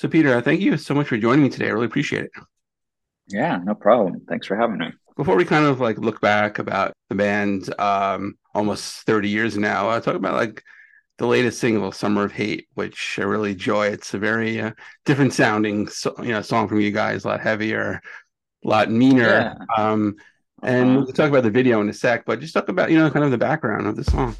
So, Peter, thank you so much for joining me today. I really appreciate it. Yeah, no problem. Thanks for having me. Before we kind of like look back about the band, um, almost 30 years now, I uh, talk about like the latest single, "Summer of Hate," which I really enjoy. It's a very uh, different sounding, so, you know, song from you guys, a lot heavier, a lot meaner. Yeah. Um, and uh-huh. we'll talk about the video in a sec, but just talk about you know kind of the background of the song.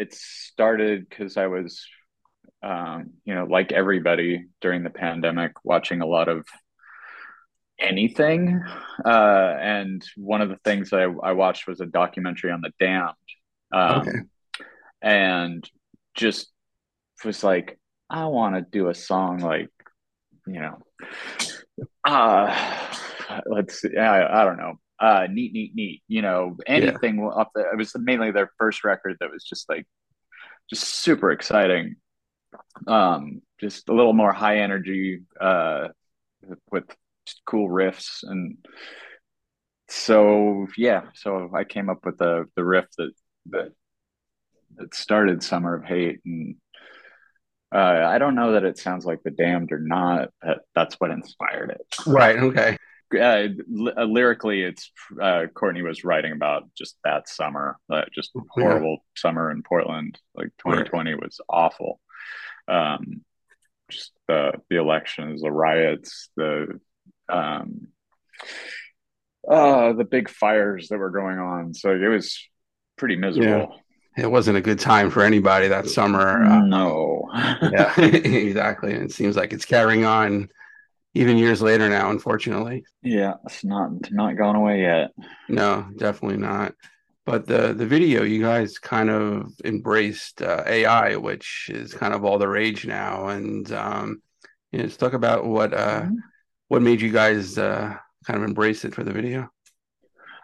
It started because I was, um, you know, like everybody during the pandemic, watching a lot of anything. Uh, and one of the things I, I watched was a documentary on the Damned. Um, okay. And just was like, I want to do a song like, you know, uh, let's see, I, I don't know, uh, neat, neat, neat. You know, anything yeah. off the. It was mainly their first record that was just like, just super exciting. Um, just a little more high energy, uh, with cool riffs and. So yeah, so I came up with the the riff that that that started Summer of Hate, and uh, I don't know that it sounds like the Damned or not. But that's what inspired it. Right. Okay uh, uh, lyrically, it's uh, Courtney was writing about just that summer, uh, just horrible yeah. summer in Portland. Like 2020 right. was awful. Um, just the the elections, the riots, the um, uh, the big fires that were going on. So it was pretty miserable. it wasn't a good time for anybody that summer. Uh, no. yeah, exactly. And it seems like it's carrying on even years later now, unfortunately. Yeah, it's not not gone away yet. No, definitely not. But the the video, you guys kind of embraced uh, AI, which is kind of all the rage now. And um, you know, let's talk about what uh, mm-hmm. what made you guys uh, kind of embrace it for the video.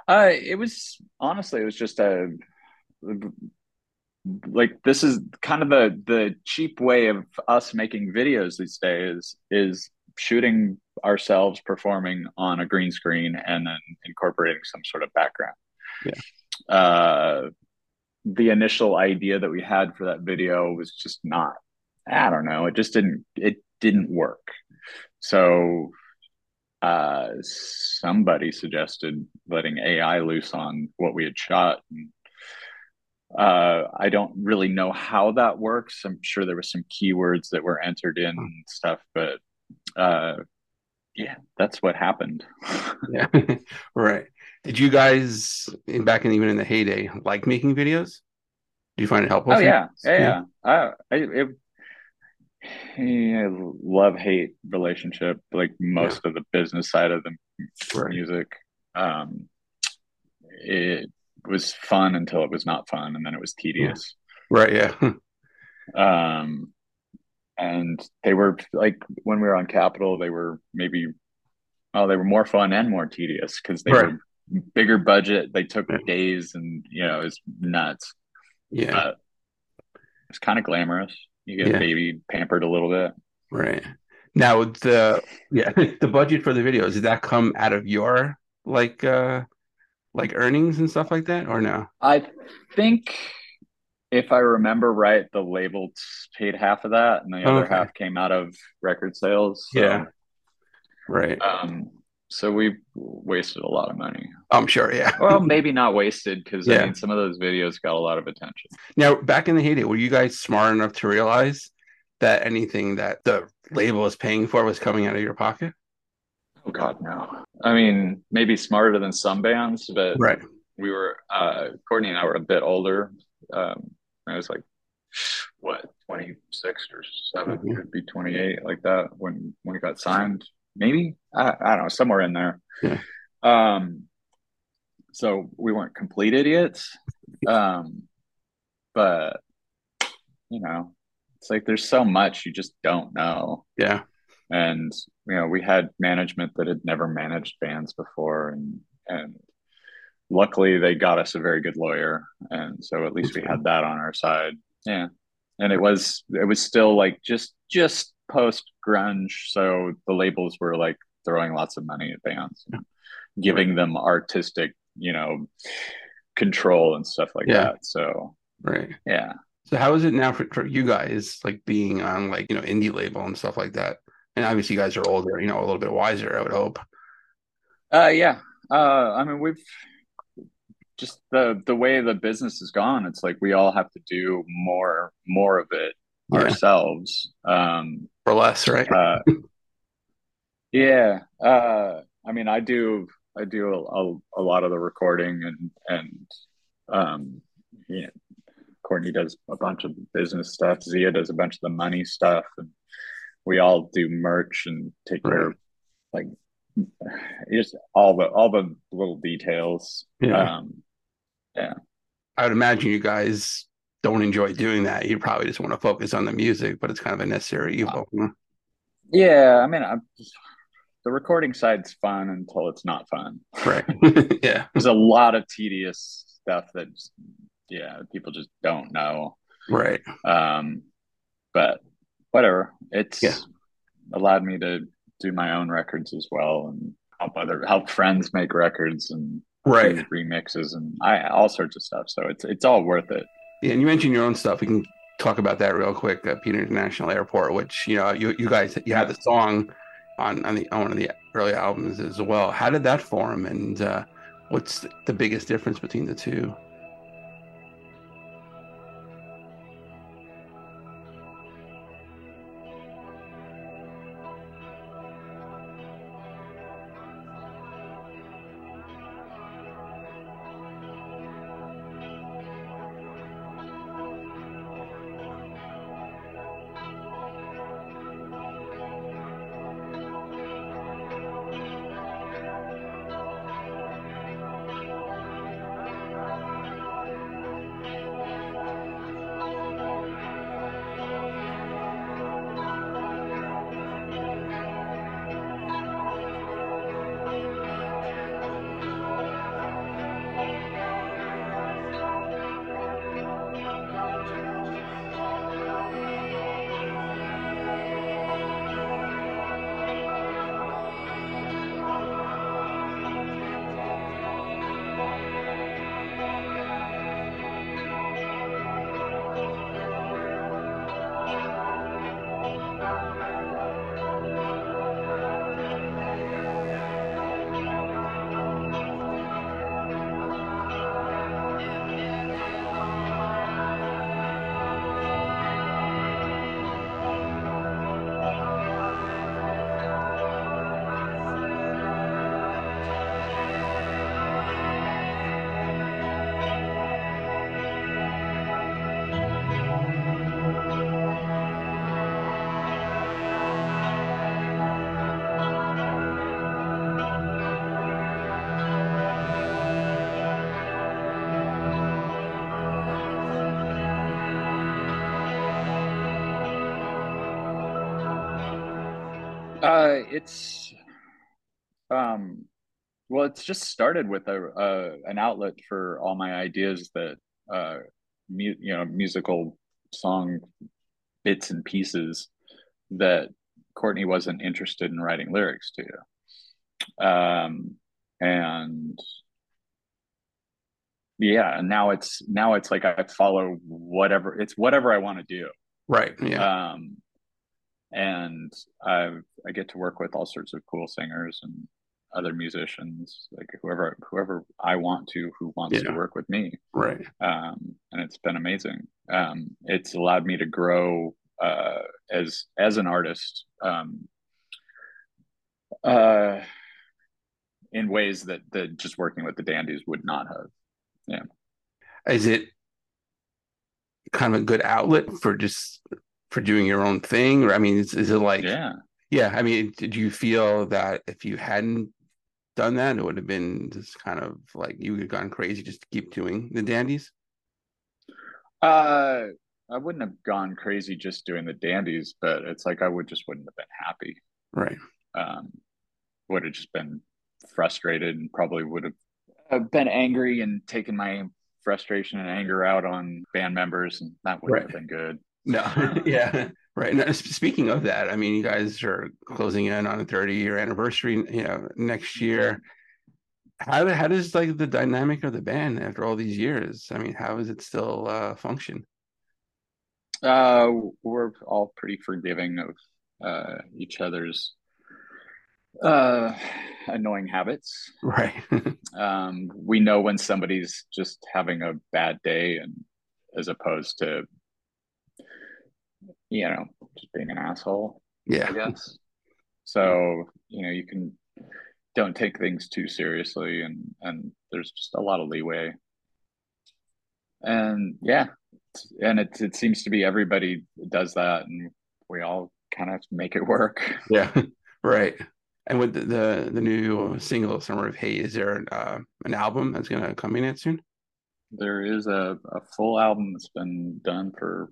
Uh, it was honestly, it was just a like this is kind of the the cheap way of us making videos these days is shooting ourselves performing on a green screen and then incorporating some sort of background. Yeah. Uh, the initial idea that we had for that video was just not. I don't know. It just didn't. It didn't work. So uh, somebody suggested letting AI loose on what we had shot. And, uh, I don't really know how that works. I'm sure there were some keywords that were entered in and stuff, but uh, yeah, that's what happened. yeah, right. Did you guys in back in even in the heyday like making videos? Do you find it helpful? Oh yeah. yeah, yeah. Uh, I, it, yeah, love hate relationship, like most yeah. of the business side of the right. music. Um, it was fun until it was not fun, and then it was tedious. Right. Yeah. um, and they were like when we were on Capitol, they were maybe oh, they were more fun and more tedious because they right. were bigger budget. They took yeah. days, and you know, it was nuts. Yeah, but it's kind of glamorous. You get yeah. baby pampered a little bit. Right now, the yeah, the budget for the videos did that come out of your like uh like earnings and stuff like that, or no? I think if I remember right, the label paid half of that, and the other okay. half came out of record sales. So, yeah, right. Um, so we wasted a lot of money. I'm sure, yeah. well, maybe not wasted because yeah. I mean, some of those videos got a lot of attention. Now, back in the heyday, were you guys smart enough to realize that anything that the label was paying for was coming out of your pocket? Oh God, no. I mean, maybe smarter than some bands, but right. We were uh, Courtney and I were a bit older, um, I was like, what, 26 or 7 mm-hmm. could be 28, like that when when he got signed. Maybe I, I don't know, somewhere in there. Yeah. Um, so we weren't complete idiots. Um, but you know, it's like there's so much you just don't know. Yeah. And you know, we had management that had never managed bands before and and luckily they got us a very good lawyer and so at least we had that on our side. Yeah. And it was it was still like just just post grunge so the labels were like throwing lots of money at bands giving right. them artistic you know control and stuff like yeah. that so. Right. Yeah. So how is it now for, for you guys like being on like you know indie label and stuff like that? And obviously you guys are older you know a little bit wiser i would hope. Uh yeah. Uh i mean we've just the the way the business has gone it's like we all have to do more more of it yeah. ourselves um for less right uh, yeah uh i mean i do i do a, a, a lot of the recording and and um yeah courtney does a bunch of business stuff zia does a bunch of the money stuff and we all do merch and take right. care of like just all the all the little details yeah. um yeah. I would imagine you guys don't enjoy doing that. You probably just want to focus on the music, but it's kind of a necessary evil. Yeah, I mean, I'm just, the recording side's fun until it's not fun. Right. yeah. There's a lot of tedious stuff that, just, yeah, people just don't know. Right. Um, but whatever. It's yeah. allowed me to do my own records as well and help other help friends make records and right remixes and I, all sorts of stuff. So it's it's all worth it. Yeah, and you mentioned your own stuff. We can talk about that real quick. Uh, Peter International Airport, which you know you you guys you had the song on on the on one of the early albums as well. How did that form, and uh, what's the biggest difference between the two? It's um, well, it's just started with a, a an outlet for all my ideas that uh, mu- you know, musical song bits and pieces that Courtney wasn't interested in writing lyrics to. Um, and yeah, and now it's now it's like I follow whatever it's whatever I want to do. Right. Yeah. Um, and I I get to work with all sorts of cool singers and other musicians, like whoever whoever I want to, who wants yeah. to work with me. Right. Um, and it's been amazing. Um, it's allowed me to grow uh, as as an artist. Um, uh, in ways that that just working with the dandies would not have. Yeah. Is it kind of a good outlet for just for doing your own thing? Or I mean, is, is it like yeah. Yeah, I mean, did you feel that if you hadn't done that, it would have been just kind of like you would have gone crazy just to keep doing the dandies? Uh, I wouldn't have gone crazy just doing the dandies, but it's like I would just wouldn't have been happy. Right. Um, would have just been frustrated and probably would have uh, been angry and taken my frustration and anger out on band members, and that wouldn't right. have been good. No, yeah, right. Now, speaking of that, I mean, you guys are closing in on a 30 year anniversary, you know, next year. How how does like the dynamic of the band after all these years? I mean, how is it still uh, function? Uh, we're all pretty forgiving of uh, each other's uh, annoying habits. Right. um, we know when somebody's just having a bad day, and as opposed to you know, just being an asshole. Yeah. I guess. So, you know, you can don't take things too seriously and and there's just a lot of leeway. And yeah, and it it seems to be everybody does that and we all kind of make it work. Yeah. right. And with the, the, the new single "Summer of Hate," is there uh, an album that's going to come in it soon? There is a, a full album that's been done for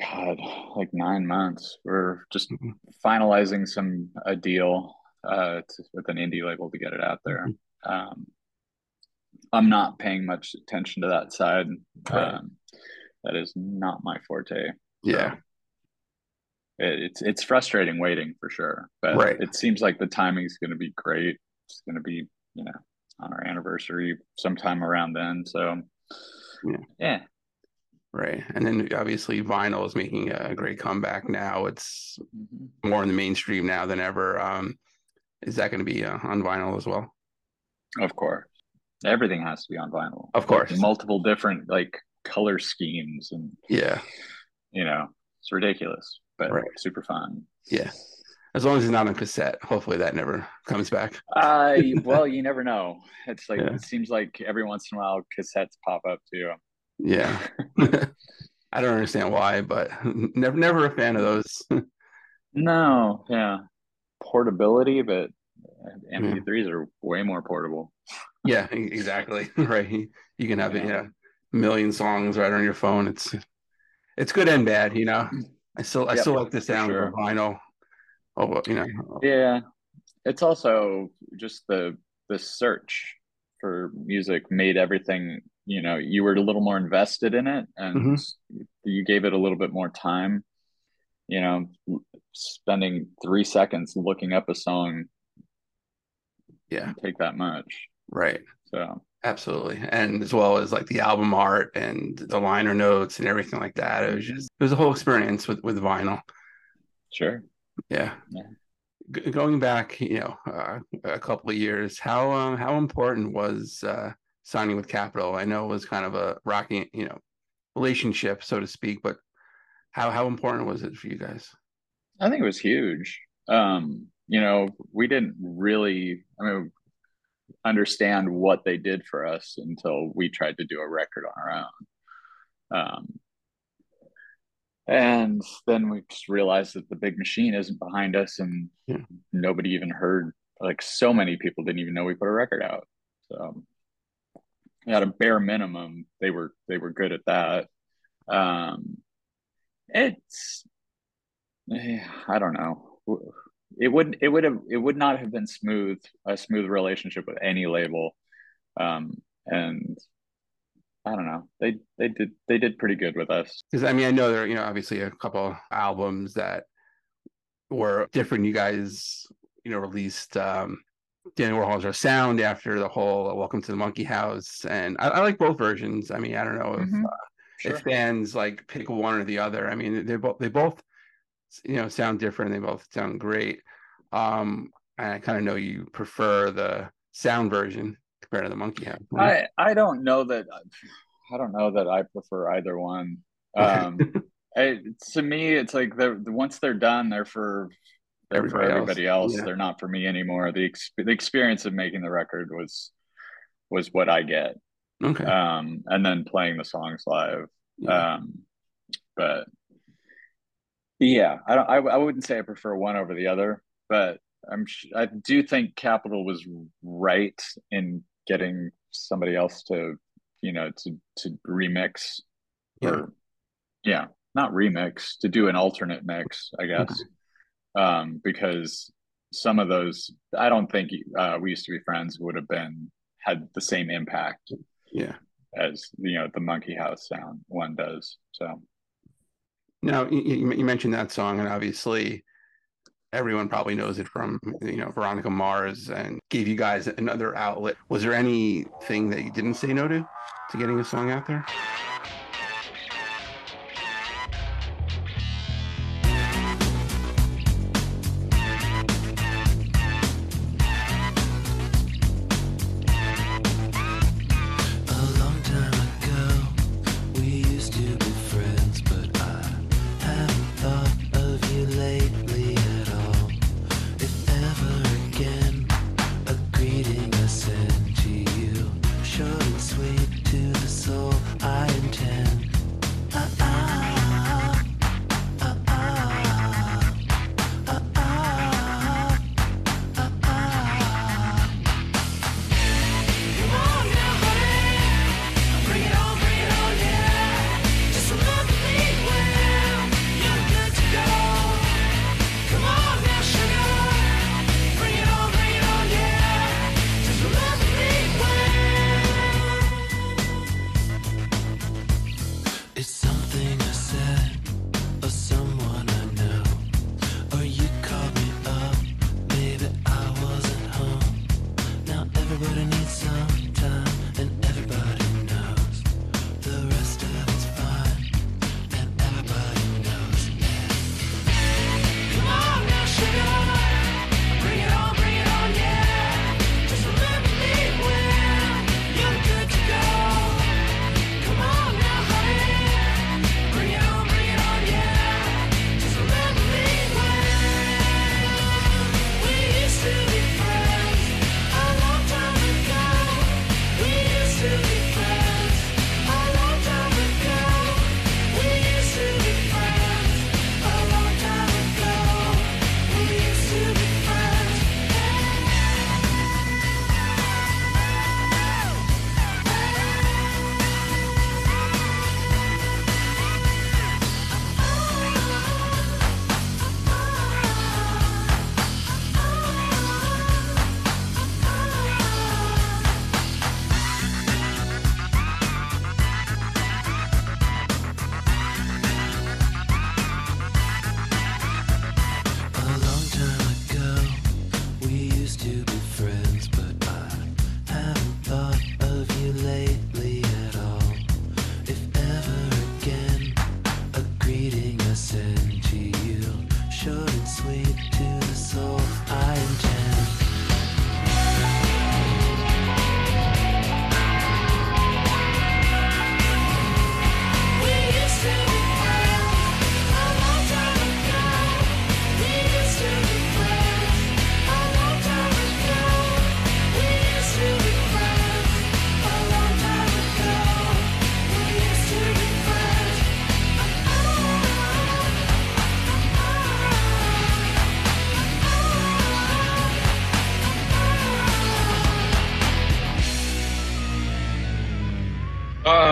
God, like nine months. We're just mm-hmm. finalizing some a deal uh, to, with an indie label to get it out there. Mm-hmm. Um, I'm not paying much attention to that side. Right. Um, that is not my forte. Yeah, so it, it's it's frustrating waiting for sure, but right. it seems like the timing is going to be great. It's going to be you know on our anniversary sometime around then. So yeah, yeah Right. And then obviously vinyl is making a great comeback now. It's mm-hmm. more in the mainstream now than ever. Um, is that going to be uh, on vinyl as well? Of course. Everything has to be on vinyl. Of course. Like multiple different like color schemes and yeah. You know, it's ridiculous, but right. super fun. Yeah. As long as it's not on cassette, hopefully that never comes back. uh well, you never know. It's like yeah. it seems like every once in a while cassettes pop up too. Yeah. I don't understand why, but never never a fan of those. no, yeah. Portability, but MP3s yeah. are way more portable. Yeah, exactly. right. You can have yeah. yeah, a million songs right on your phone. It's it's good and bad, you know. I still I yep, still like the sound sure. of vinyl. Oh, you know. Yeah. It's also just the the search for music made everything you know you were a little more invested in it and mm-hmm. you gave it a little bit more time you know spending three seconds looking up a song. Yeah. Take that much. Right. So. Absolutely. And as well as like the album art and the liner notes and everything like that. It was mm-hmm. just it was a whole experience with with vinyl. Sure. Yeah, yeah. G- going back you know uh, a couple of years how um, how important was uh signing with Capitol. I know it was kind of a rocky, you know, relationship, so to speak, but how how important was it for you guys? I think it was huge. Um, you know, we didn't really I mean understand what they did for us until we tried to do a record on our own. Um, and then we just realized that the big machine isn't behind us and yeah. nobody even heard like so many people didn't even know we put a record out. So at a bare minimum, they were they were good at that. Um, it's I don't know. it would it would have it would not have been smooth a smooth relationship with any label um and I don't know. They they did they did pretty good with us. Because I mean, I know there are you know obviously a couple albums that were different. You guys you know released um, Dandy Warhols Are Sound after the whole Welcome to the Monkey House, and I, I like both versions. I mean, I don't know if mm-hmm. uh, sure. if fans like pick one or the other. I mean, they both they both you know sound different. They both sound great. Um, and I kind of know you prefer the sound version compared to the monkey house. I I don't know that I don't know that I prefer either one. Um, I, to me, it's like they're once they're done, they're for they're everybody for everybody else. else. Yeah. They're not for me anymore. The the experience of making the record was was what I get. Okay. Um, and then playing the songs live. Yeah. Um, but yeah, I don't. I, I wouldn't say I prefer one over the other, but I'm. I do think Capitol was right in getting somebody else to, you know, to to remix, yeah. or yeah, not remix to do an alternate mix, I guess, okay. Um, because some of those I don't think uh, we used to be friends would have been had the same impact, yeah, as you know the Monkey House sound one does. So now you, you mentioned that song, and obviously everyone probably knows it from you know Veronica Mars and gave you guys another outlet. Was there anything that you didn't say no to to getting a song out there?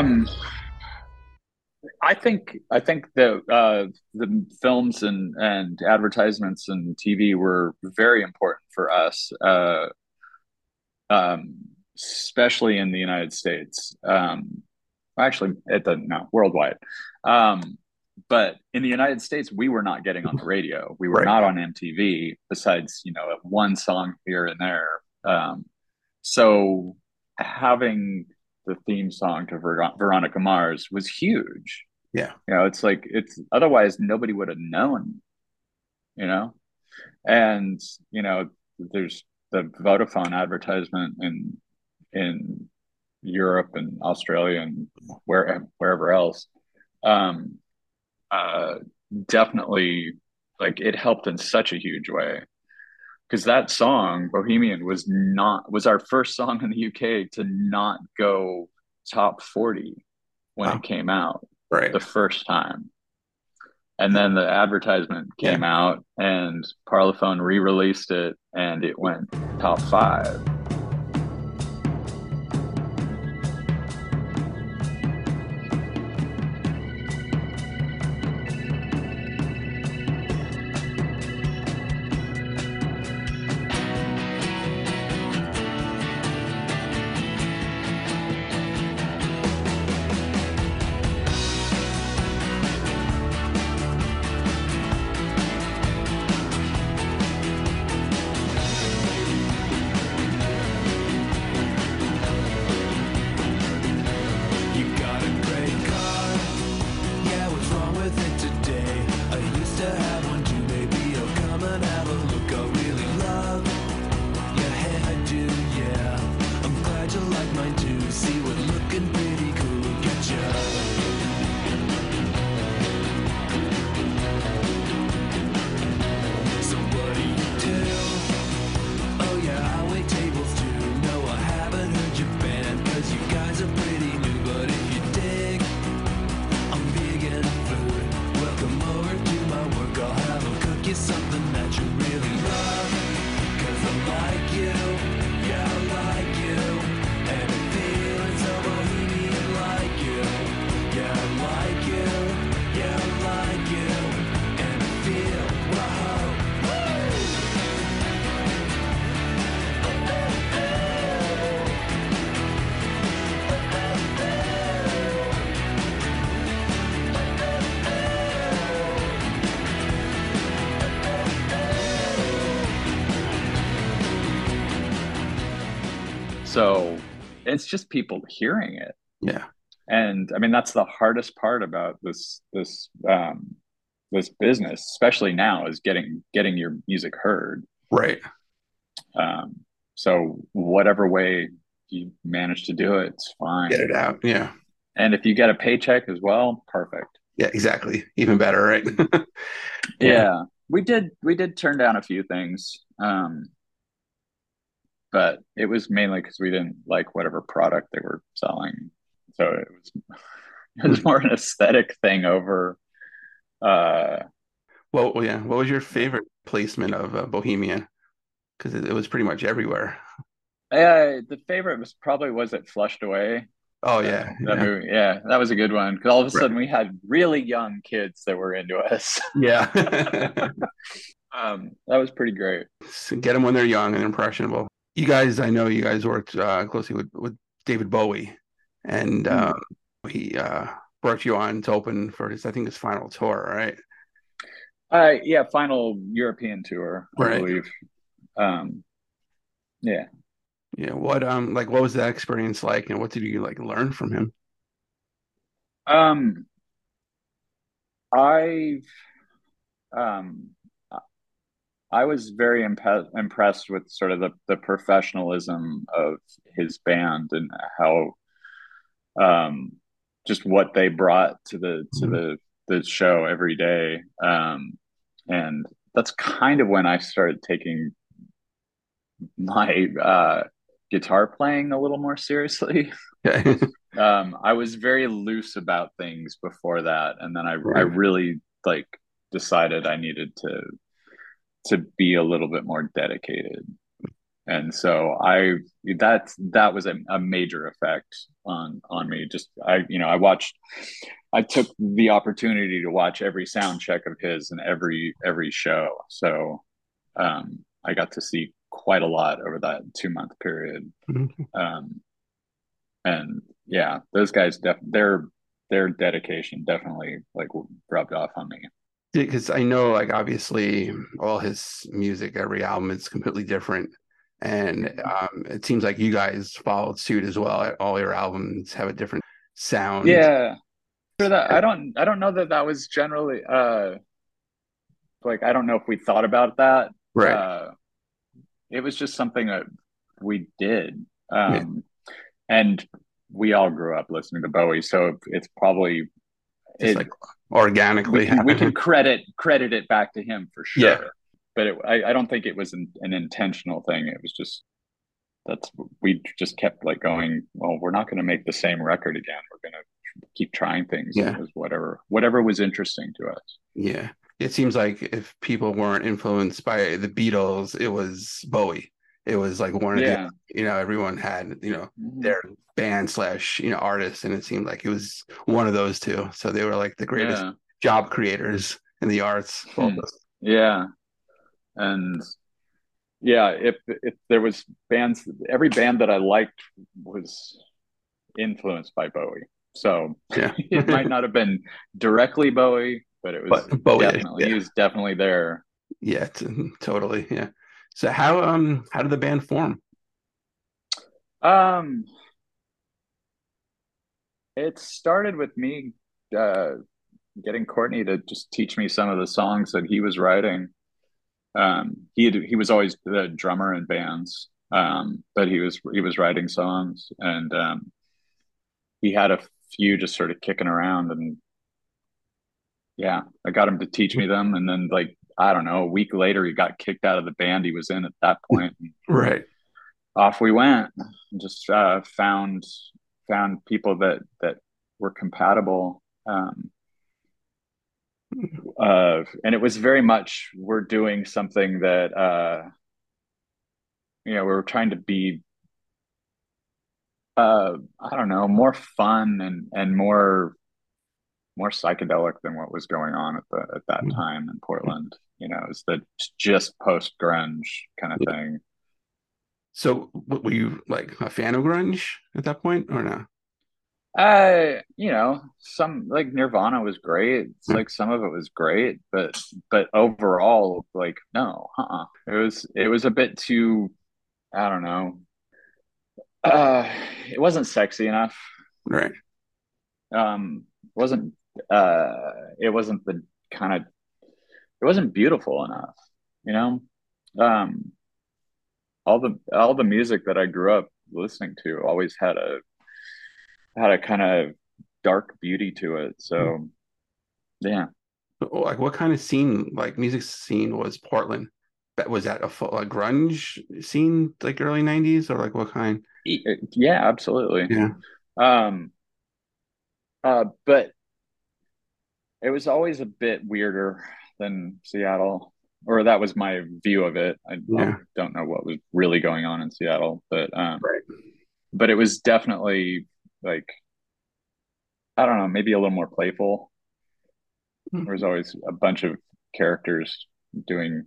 Um, I think I think the uh, the films and and advertisements and TV were very important for us, uh, um, especially in the United States. Um, actually, at the no worldwide. Um, but in the United States, we were not getting on the radio. We were right. not on MTV, besides you know one song here and there. Um, so having the theme song to Ver- Veronica Mars was huge. Yeah. You know, it's like it's otherwise nobody would have known, you know? And, you know, there's the Vodafone advertisement in in Europe and Australia and where wherever else. Um uh definitely like it helped in such a huge way because that song bohemian was not was our first song in the uk to not go top 40 when wow. it came out right the first time and then the advertisement came yeah. out and parlophone re-released it and it went top five so it's just people hearing it. Yeah. And i mean that's the hardest part about this this um this business especially now is getting getting your music heard. Right. Um so whatever way you manage to do it it's fine. Get it out. Yeah. And if you get a paycheck as well perfect. Yeah exactly. Even better right? Yeah. yeah we did we did turn down a few things. Um but it was mainly because we didn't like whatever product they were selling. So it was it was more an aesthetic thing over. Uh, well, yeah. What was your favorite placement of uh, Bohemian? Because it, it, was pretty much everywhere. Yeah, the favorite was probably was it Flushed Away. Oh yeah, that yeah. movie. Yeah, that was a good one because all of a sudden right. we had really young kids that were into us. Yeah, um, that was pretty great. So get them when they're young and impressionable you guys, I know you guys worked uh, closely with, with David Bowie, and mm-hmm. uh, he uh, brought you on to open for his, I think, his final tour, right? Uh, yeah, final European tour, I right. believe. Um, yeah. Yeah. What um like what was that experience like, and what did you like learn from him? Um, I've um I was very imp- impressed with sort of the, the professionalism of his band and how um, just what they brought to the to mm-hmm. the the show every day. Um, and that's kind of when I started taking my uh, guitar playing a little more seriously. Okay. um, I was very loose about things before that, and then I right. I really like decided I needed to to be a little bit more dedicated and so i that that was a, a major effect on on me. Just I you know I watched I took the opportunity to watch every sound check of his and every every show. So um, I got to see quite a lot over that two month period. Mm-hmm. Um, and yeah, those guys def- their their dedication definitely like rubbed off on me. Because I know, like obviously, all his music, every album is completely different, and um, it seems like you guys followed suit as well. All your albums have a different sound. Yeah, for that, I don't, I don't know that that was generally, uh, like I don't know if we thought about that. Right. Uh, it was just something that we did. Um, yeah. and we all grew up listening to Bowie, so it's probably it, like organically. We can, we can, credit credit it back to him for sure. Yeah. But it, I, I don't think it was an, an intentional thing. It was just that's we just kept like going. Well, we're not going to make the same record again. We're going to keep trying things. Yeah. whatever whatever was interesting to us. Yeah. It seems like if people weren't influenced by the Beatles, it was Bowie it was like one of yeah. the you know everyone had you know mm-hmm. their band slash you know artists and it seemed like it was one of those two so they were like the greatest yeah. job creators in the arts hmm. yeah and yeah if if there was bands every band that i liked was influenced by bowie so yeah. it might not have been directly bowie but it was but bowie, definitely yeah. he was definitely there yeah t- totally yeah so how um how did the band form? Um, it started with me uh, getting Courtney to just teach me some of the songs that he was writing. Um, he had, he was always the drummer in bands, um, but he was he was writing songs, and um, he had a few just sort of kicking around, and yeah, I got him to teach me them, and then like I don't know, a week later, he got kicked out of the band he was in at that point. right. Off we went. Just uh, found found people that that were compatible. Um, uh, and it was very much we're doing something that uh, you know we were trying to be uh, I don't know more fun and and more more psychedelic than what was going on at the at that mm-hmm. time in Portland. You know, it's the just post grunge kind of thing. So, were you like a fan of grunge at that point, or no? Uh, you know, some like Nirvana was great. It's mm-hmm. like some of it was great, but but overall, like no, uh-uh. It was it was a bit too, I don't know. Uh, it wasn't sexy enough. Right. Um, wasn't uh, it wasn't the kind of it wasn't beautiful enough, you know. Um, all the all the music that I grew up listening to always had a had a kind of dark beauty to it. So, yeah. Like, what kind of scene, like music scene, was Portland? That was that a, a grunge scene, like early '90s, or like what kind? Yeah, absolutely. Yeah. Um. Uh, but it was always a bit weirder than Seattle, or that was my view of it. I yeah. don't know what was really going on in Seattle, but um, right. but it was definitely like I don't know, maybe a little more playful. Mm-hmm. There was always a bunch of characters doing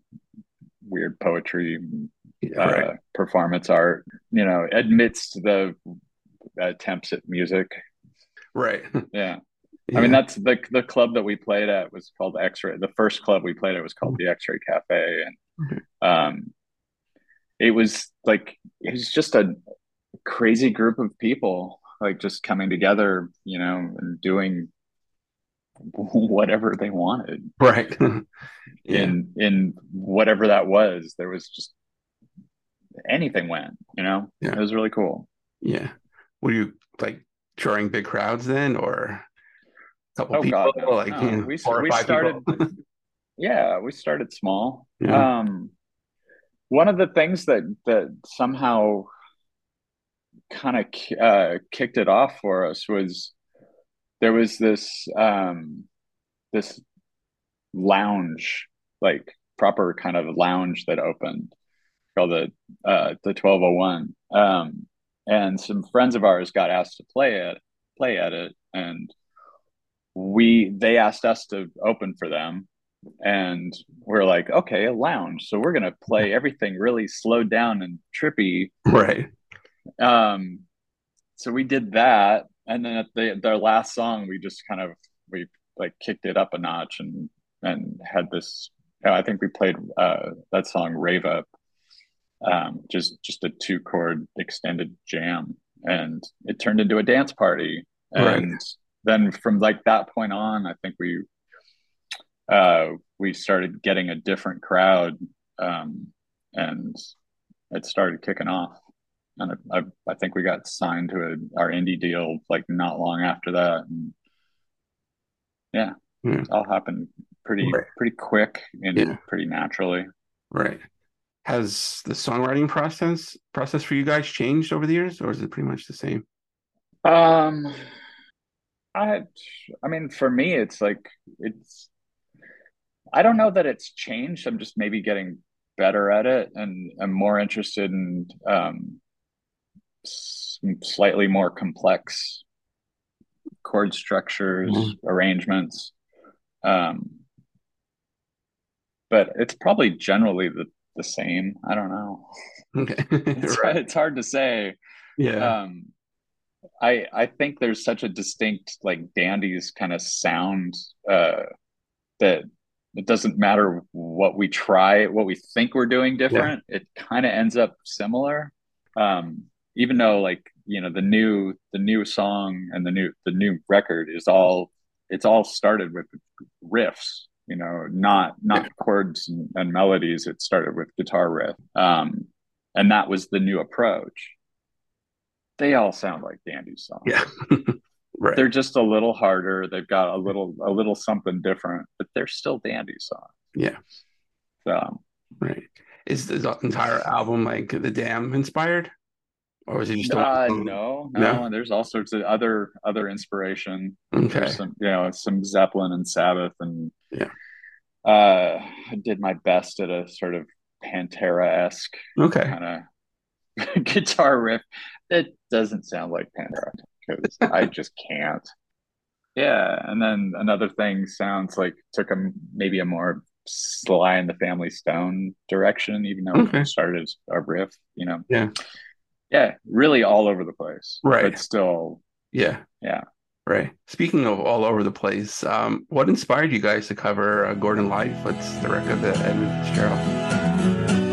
weird poetry, yeah, uh, right. performance art, you know, amidst the attempts at music. Right. Yeah. Yeah. I mean, that's the the club that we played at was called X Ray. The first club we played at was called the X Ray Cafe, and um, it was like it was just a crazy group of people, like just coming together, you know, and doing whatever they wanted, right? yeah. In in whatever that was, there was just anything went, you know. Yeah. It was really cool. Yeah. Were you like drawing big crowds then, or? Couple oh, people, God, no. like no. You know, we, we started. yeah, we started small. Yeah. Um, one of the things that that somehow kind of uh, kicked it off for us was there was this um, this lounge, like proper kind of lounge that opened called the uh, the twelve oh one. Um, and some friends of ours got asked to play it, play at it, and we they asked us to open for them, and we're like, okay, a lounge, so we're gonna play everything really slowed down and trippy, right? Um, so we did that, and then at the their last song, we just kind of we like kicked it up a notch and and had this. I think we played uh, that song "Rave Up," um, just just a two chord extended jam, and it turned into a dance party. And right. Then from like that point on, I think we uh, we started getting a different crowd, um, and it started kicking off. And I, I, I think we got signed to a, our indie deal like not long after that. And yeah, mm. it all happened pretty right. pretty quick and yeah. pretty naturally. Right has the songwriting process process for you guys changed over the years or is it pretty much the same um i i mean for me it's like it's i don't know that it's changed i'm just maybe getting better at it and i'm more interested in um slightly more complex chord structures mm-hmm. arrangements um but it's probably generally the the same. I don't know. Okay. it's, right. it's hard to say. Yeah. Um, I I think there's such a distinct like dandies kind of sound uh, that it doesn't matter what we try, what we think we're doing different. Yeah. It kind of ends up similar. Um, even though like you know the new the new song and the new the new record is all it's all started with riffs you know not not chords and, and, melodies it started with guitar riff um, and that was the new approach they all sound like dandy songs. Yeah. Right. They're just a little harder. They've got a little a little something different but they're still dandy songs. Yeah. So. Right. Is the entire album like the Damned inspired? Or was it just uh, no, no, no, There's all sorts of other other inspiration. Okay, There's some you know some Zeppelin and Sabbath and yeah. Uh, I did my best at a sort of Pantera esque okay. kind of guitar riff. It doesn't sound like Pantera because I just can't. Yeah, and then another thing sounds like took a maybe a more Sly and the Family Stone direction, even though okay. it started as a riff. You know. Yeah yeah, really all over the place. Right. But still, yeah. Yeah. Right. Speaking of all over the place, um, what inspired you guys to cover uh, Gordon Lightfoot? What's the record that Edmund Fitzgerald?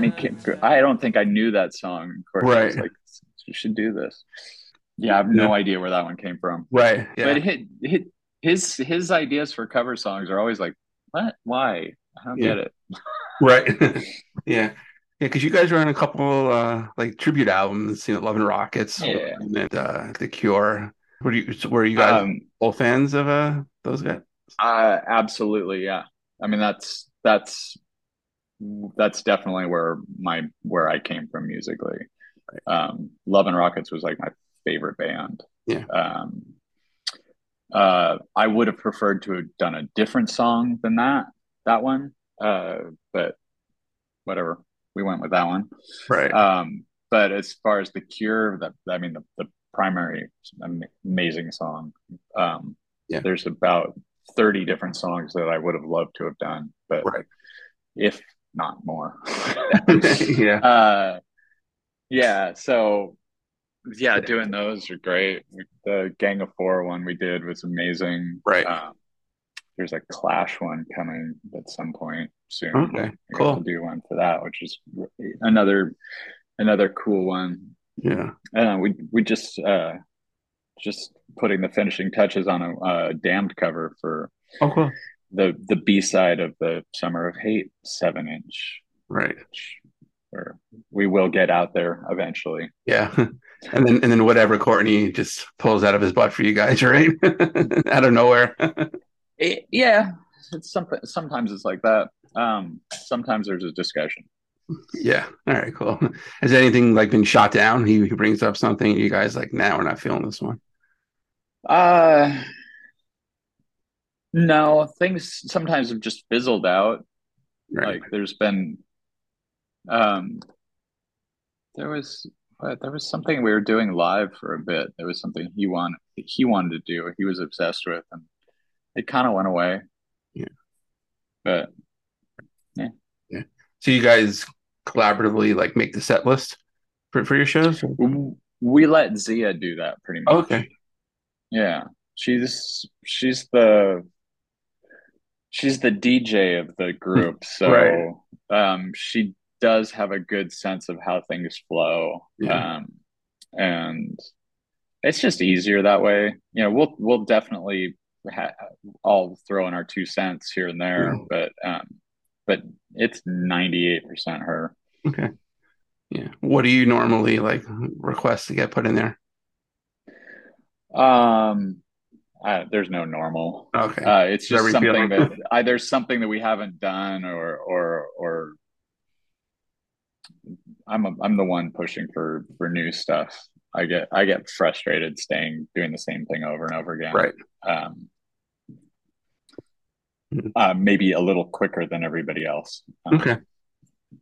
Courtney. I don't think I knew that song. Courtney right. was like, "You should do this." Yeah, I have no yeah. idea where that one came from. Right. Yeah. But hit, his his ideas for cover songs are always like, "What? Why? I don't yeah. get it." right. yeah. Yeah, because you guys were on a couple uh like tribute albums, you know, Love and Rockets yeah. and uh The Cure. Were you were you guys um, all fans of uh those guys? Uh absolutely, yeah. I mean that's that's that's definitely where my where I came from musically. Right. Um Love and Rockets was like my favorite band. Yeah. Um uh I would have preferred to have done a different song than that that one. Uh but whatever. We went with that one. Right. Um but as far as the cure that I mean the, the primary amazing song. Um, yeah. There's about 30 different songs that I would have loved to have done, but right. if not more. yeah. Uh, yeah. So, yeah, doing those are great. The Gang of Four one we did was amazing. Right. Um, there's a Clash one coming at some point soon. Okay, cool. do one for that, which is another another cool one. Yeah. And we we just uh just putting the finishing touches on a, a damned cover for oh, cool. The the B side of the Summer of Hate seven inch. Right. Where we will get out there eventually. Yeah. And then and then whatever Courtney just pulls out of his butt for you guys, right? out of nowhere. it, yeah. It's something sometimes it's like that. Um sometimes there's a discussion. Yeah. All right. Cool. Has anything like been shot down? He, he brings up something. You guys like, now nah, we're not feeling this one. Uh, no. Things sometimes have just fizzled out. Right. Like there's been, um, there was but there was something we were doing live for a bit. There was something he wanted he wanted to do. He was obsessed with, and it kind of went away. Yeah. But yeah. Yeah. So you guys collaboratively like make the set list for, for your shows? We let Zia do that pretty much. Okay. Yeah. She's she's the she's the DJ of the group. So right. um she does have a good sense of how things flow. Yeah. Um and it's just easier that way. You know, we'll we'll definitely ha- all throw in our two cents here and there, yeah. but um but it's 98% her. Okay. Yeah. What do you normally like request to get put in there? Um, I, there's no normal. Okay. Uh, it's just something that either something that we haven't done or or or I'm a, I'm the one pushing for for new stuff. I get I get frustrated staying doing the same thing over and over again. Right. Um, uh, maybe a little quicker than everybody else. Um, okay.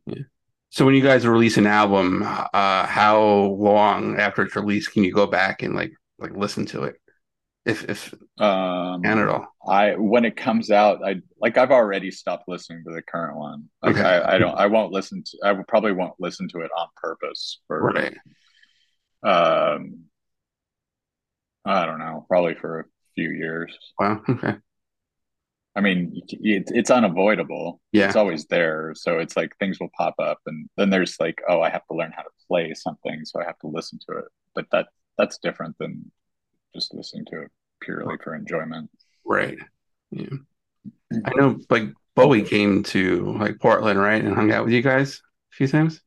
Yeah. So when you guys release an album, uh, how long after it's released can you go back and like like listen to it? If if um, can at all. I when it comes out, I like I've already stopped listening to the current one. Like okay. I, I don't I won't listen to I probably won't listen to it on purpose for right. Um I don't know, probably for a few years. Wow. Okay. I mean, it, it's unavoidable. Yeah. It's always there. So it's like things will pop up and then there's like, oh, I have to learn how to play something. So I have to listen to it. But that that's different than just listening to it purely for enjoyment. Right. Yeah. I know like Bowie came to like Portland, right? And hung out with you guys a few times.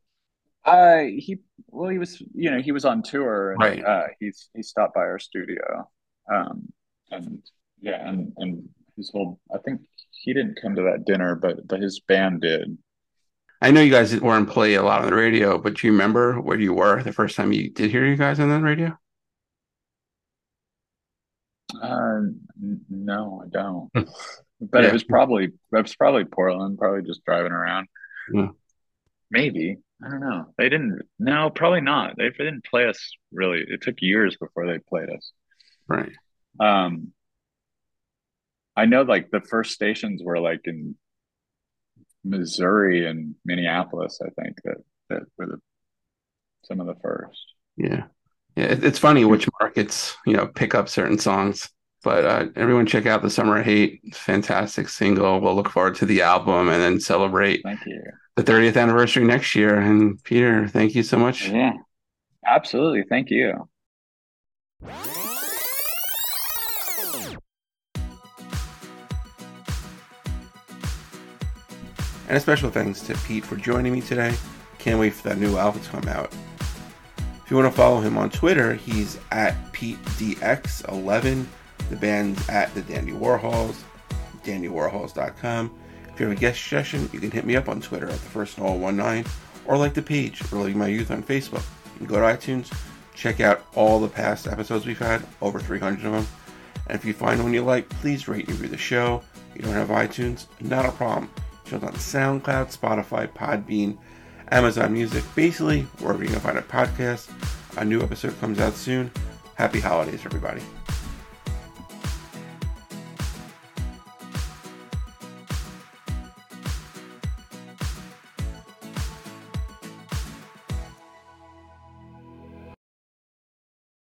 Uh he well he was you know, he was on tour and right. uh he's he stopped by our studio. Um and yeah, and and his whole I think he didn't come to that dinner, but but his band did. I know you guys weren't play a lot on the radio, but do you remember where you were the first time you did hear you guys on the radio? Uh, no, I don't. but yeah. it was probably it was probably Portland, probably just driving around. Yeah. Maybe I don't know. They didn't. No, probably not. They, they didn't play us really. It took years before they played us. Right. Um, I know like the first stations were like in Missouri and Minneapolis. I think that that were the some of the first. Yeah, yeah. It's funny which markets you know pick up certain songs. But uh, everyone check out the Summer Hate, fantastic single. We'll look forward to the album and then celebrate. Thank you. The 30th anniversary next year. And Peter, thank you so much. Yeah, absolutely. Thank you. And a special thanks to Pete for joining me today. Can't wait for that new album to come out. If you want to follow him on Twitter, he's at PeteDX11. The band's at the Dandy Warhols, dandywarhols.com. If you have a guest suggestion, you can hit me up on Twitter at the first all 19 or like the page Reliving My Youth on Facebook. You can go to iTunes, check out all the past episodes we've had, over 300 of them. And if you find one you like, please rate and review the show. You don't have iTunes? Not a problem. Show's on SoundCloud, Spotify, Podbean, Amazon Music, basically wherever you can find a podcast. A new episode comes out soon. Happy holidays, everybody.